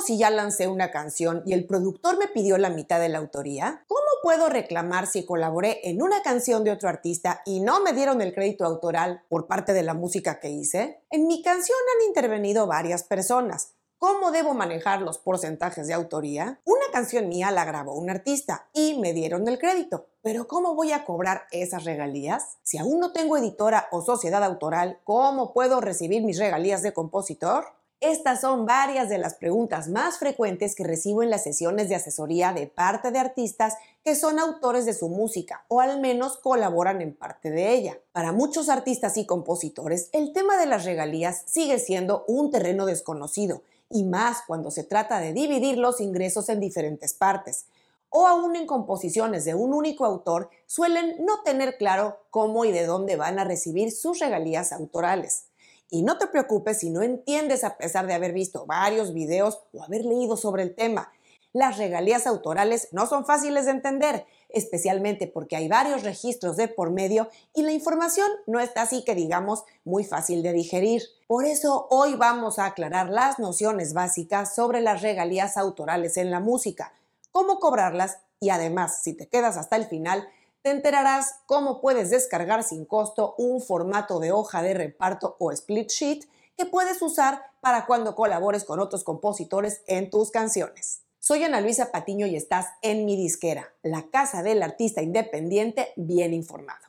si ya lancé una canción y el productor me pidió la mitad de la autoría? ¿Cómo puedo reclamar si colaboré en una canción de otro artista y no me dieron el crédito autoral por parte de la música que hice? En mi canción han intervenido varias personas. ¿Cómo debo manejar los porcentajes de autoría? Una canción mía la grabó un artista y me dieron el crédito. Pero ¿cómo voy a cobrar esas regalías? Si aún no tengo editora o sociedad autoral, ¿cómo puedo recibir mis regalías de compositor? Estas son varias de las preguntas más frecuentes que recibo en las sesiones de asesoría de parte de artistas que son autores de su música o al menos colaboran en parte de ella. Para muchos artistas y compositores, el tema de las regalías sigue siendo un terreno desconocido y más cuando se trata de dividir los ingresos en diferentes partes. O aún en composiciones de un único autor suelen no tener claro cómo y de dónde van a recibir sus regalías autorales. Y no te preocupes si no entiendes a pesar de haber visto varios videos o haber leído sobre el tema. Las regalías autorales no son fáciles de entender, especialmente porque hay varios registros de por medio y la información no está así que digamos muy fácil de digerir. Por eso hoy vamos a aclarar las nociones básicas sobre las regalías autorales en la música, cómo cobrarlas y además, si te quedas hasta el final, te enterarás cómo puedes descargar sin costo un formato de hoja de reparto o split sheet que puedes usar para cuando colabores con otros compositores en tus canciones. Soy Ana Luisa Patiño y estás en mi disquera, la casa del artista independiente bien informado.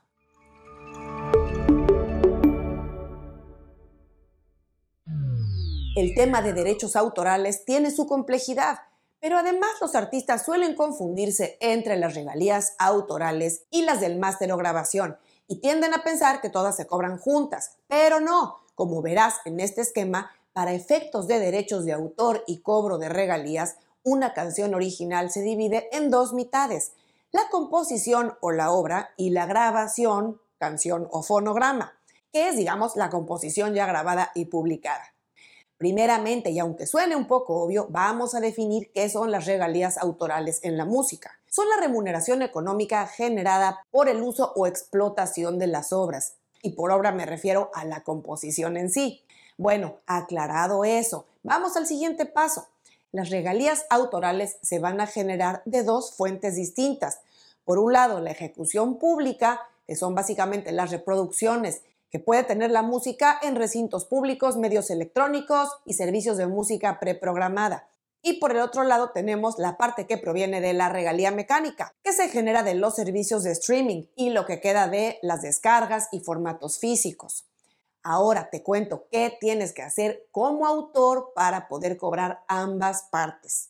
El tema de derechos autorales tiene su complejidad pero además los artistas suelen confundirse entre las regalías autorales y las del máster o grabación y tienden a pensar que todas se cobran juntas, pero no, como verás en este esquema, para efectos de derechos de autor y cobro de regalías, una canción original se divide en dos mitades, la composición o la obra y la grabación, canción o fonograma, que es, digamos, la composición ya grabada y publicada. Primeramente, y aunque suene un poco obvio, vamos a definir qué son las regalías autorales en la música. Son la remuneración económica generada por el uso o explotación de las obras. Y por obra me refiero a la composición en sí. Bueno, aclarado eso, vamos al siguiente paso. Las regalías autorales se van a generar de dos fuentes distintas. Por un lado, la ejecución pública, que son básicamente las reproducciones puede tener la música en recintos públicos, medios electrónicos y servicios de música preprogramada. Y por el otro lado tenemos la parte que proviene de la regalía mecánica, que se genera de los servicios de streaming y lo que queda de las descargas y formatos físicos. Ahora te cuento qué tienes que hacer como autor para poder cobrar ambas partes.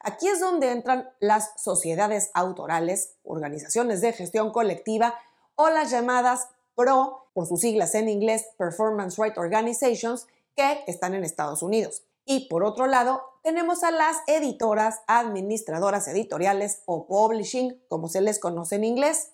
Aquí es donde entran las sociedades autorales, organizaciones de gestión colectiva o las llamadas PRO por sus siglas en inglés Performance Right Organizations, que están en Estados Unidos. Y por otro lado, tenemos a las editoras, administradoras editoriales o publishing, como se les conoce en inglés.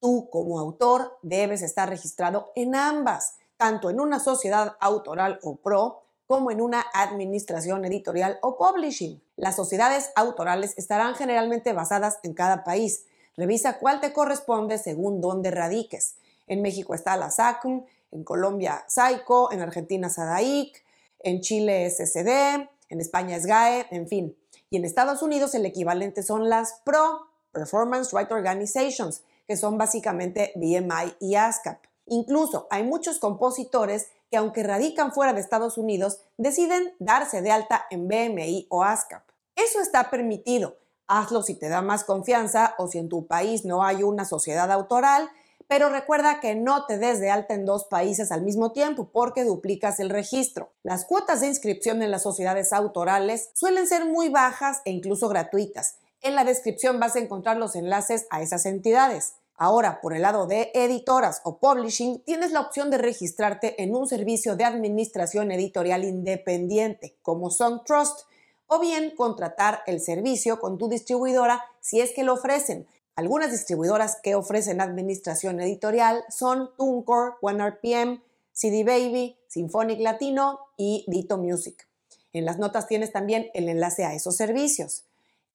Tú como autor debes estar registrado en ambas, tanto en una sociedad autoral o pro como en una administración editorial o publishing. Las sociedades autorales estarán generalmente basadas en cada país. Revisa cuál te corresponde según dónde radiques. En México está la SACM, en Colombia SAICO, en Argentina SADAIC, en Chile SSD, en España es en fin. Y en Estados Unidos el equivalente son las PRO, Performance Right Organizations, que son básicamente BMI y ASCAP. Incluso hay muchos compositores que aunque radican fuera de Estados Unidos, deciden darse de alta en BMI o ASCAP. Eso está permitido. Hazlo si te da más confianza o si en tu país no hay una sociedad autoral pero recuerda que no te des de alta en dos países al mismo tiempo porque duplicas el registro. Las cuotas de inscripción en las sociedades autorales suelen ser muy bajas e incluso gratuitas. En la descripción vas a encontrar los enlaces a esas entidades. Ahora, por el lado de editoras o publishing, tienes la opción de registrarte en un servicio de administración editorial independiente como SongTrust o bien contratar el servicio con tu distribuidora si es que lo ofrecen. Algunas distribuidoras que ofrecen administración editorial son TuneCore, OneRPM, CD Baby, Symphonic Latino y Dito Music. En las notas tienes también el enlace a esos servicios.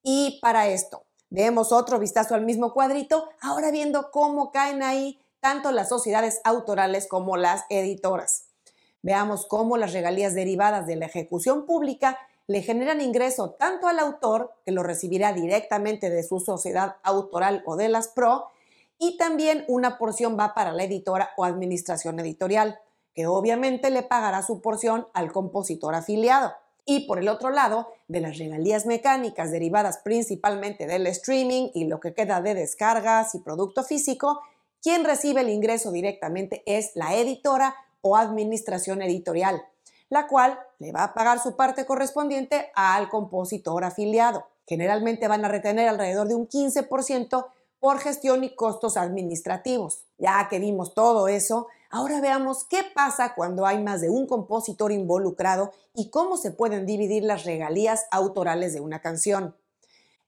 Y para esto, demos otro vistazo al mismo cuadrito, ahora viendo cómo caen ahí tanto las sociedades autorales como las editoras. Veamos cómo las regalías derivadas de la ejecución pública le generan ingreso tanto al autor, que lo recibirá directamente de su sociedad autoral o de las PRO, y también una porción va para la editora o administración editorial, que obviamente le pagará su porción al compositor afiliado. Y por el otro lado, de las regalías mecánicas derivadas principalmente del streaming y lo que queda de descargas y producto físico, quien recibe el ingreso directamente es la editora o administración editorial, la cual le va a pagar su parte correspondiente al compositor afiliado. Generalmente van a retener alrededor de un 15% por gestión y costos administrativos. Ya que vimos todo eso, ahora veamos qué pasa cuando hay más de un compositor involucrado y cómo se pueden dividir las regalías autorales de una canción.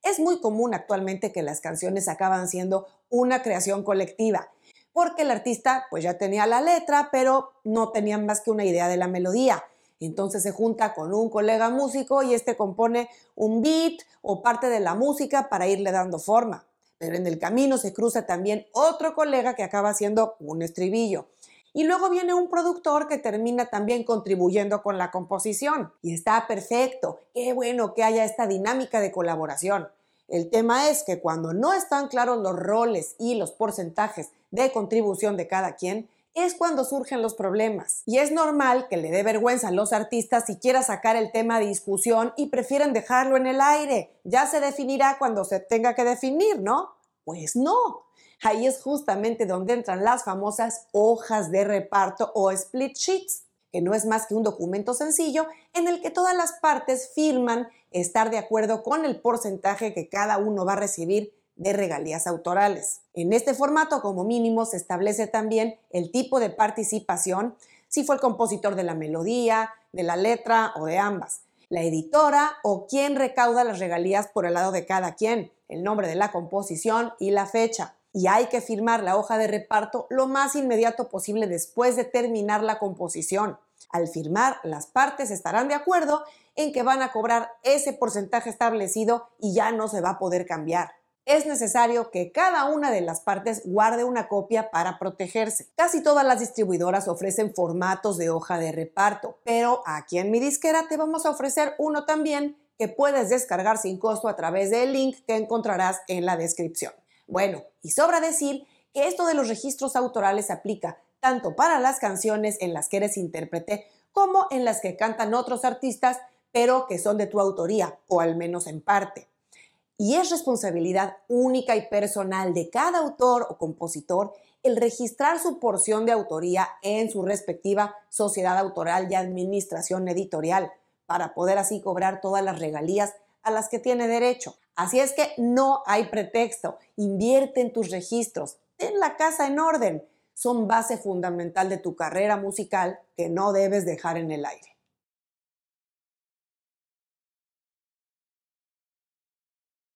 Es muy común actualmente que las canciones acaban siendo una creación colectiva, porque el artista pues ya tenía la letra, pero no tenía más que una idea de la melodía. Entonces se junta con un colega músico y este compone un beat o parte de la música para irle dando forma. Pero en el camino se cruza también otro colega que acaba haciendo un estribillo. Y luego viene un productor que termina también contribuyendo con la composición. Y está perfecto. Qué bueno que haya esta dinámica de colaboración. El tema es que cuando no están claros los roles y los porcentajes de contribución de cada quien, es cuando surgen los problemas. Y es normal que le dé vergüenza a los artistas si quiera sacar el tema de discusión y prefieren dejarlo en el aire. Ya se definirá cuando se tenga que definir, ¿no? Pues no. Ahí es justamente donde entran las famosas hojas de reparto o split sheets, no es más que un documento sencillo en el que todas las partes firman estar de acuerdo con el porcentaje que cada uno va a recibir de regalías autorales. En este formato, como mínimo, se establece también el tipo de participación, si fue el compositor de la melodía, de la letra o de ambas, la editora o quien recauda las regalías por el lado de cada quien, el nombre de la composición y la fecha. Y hay que firmar la hoja de reparto lo más inmediato posible después de terminar la composición. Al firmar, las partes estarán de acuerdo en que van a cobrar ese porcentaje establecido y ya no se va a poder cambiar es necesario que cada una de las partes guarde una copia para protegerse. Casi todas las distribuidoras ofrecen formatos de hoja de reparto, pero aquí en mi disquera te vamos a ofrecer uno también que puedes descargar sin costo a través del link que encontrarás en la descripción. Bueno, y sobra decir que esto de los registros autorales aplica tanto para las canciones en las que eres intérprete como en las que cantan otros artistas, pero que son de tu autoría, o al menos en parte. Y es responsabilidad única y personal de cada autor o compositor el registrar su porción de autoría en su respectiva sociedad autoral y administración editorial para poder así cobrar todas las regalías a las que tiene derecho. Así es que no hay pretexto, invierte en tus registros, ten la casa en orden, son base fundamental de tu carrera musical que no debes dejar en el aire.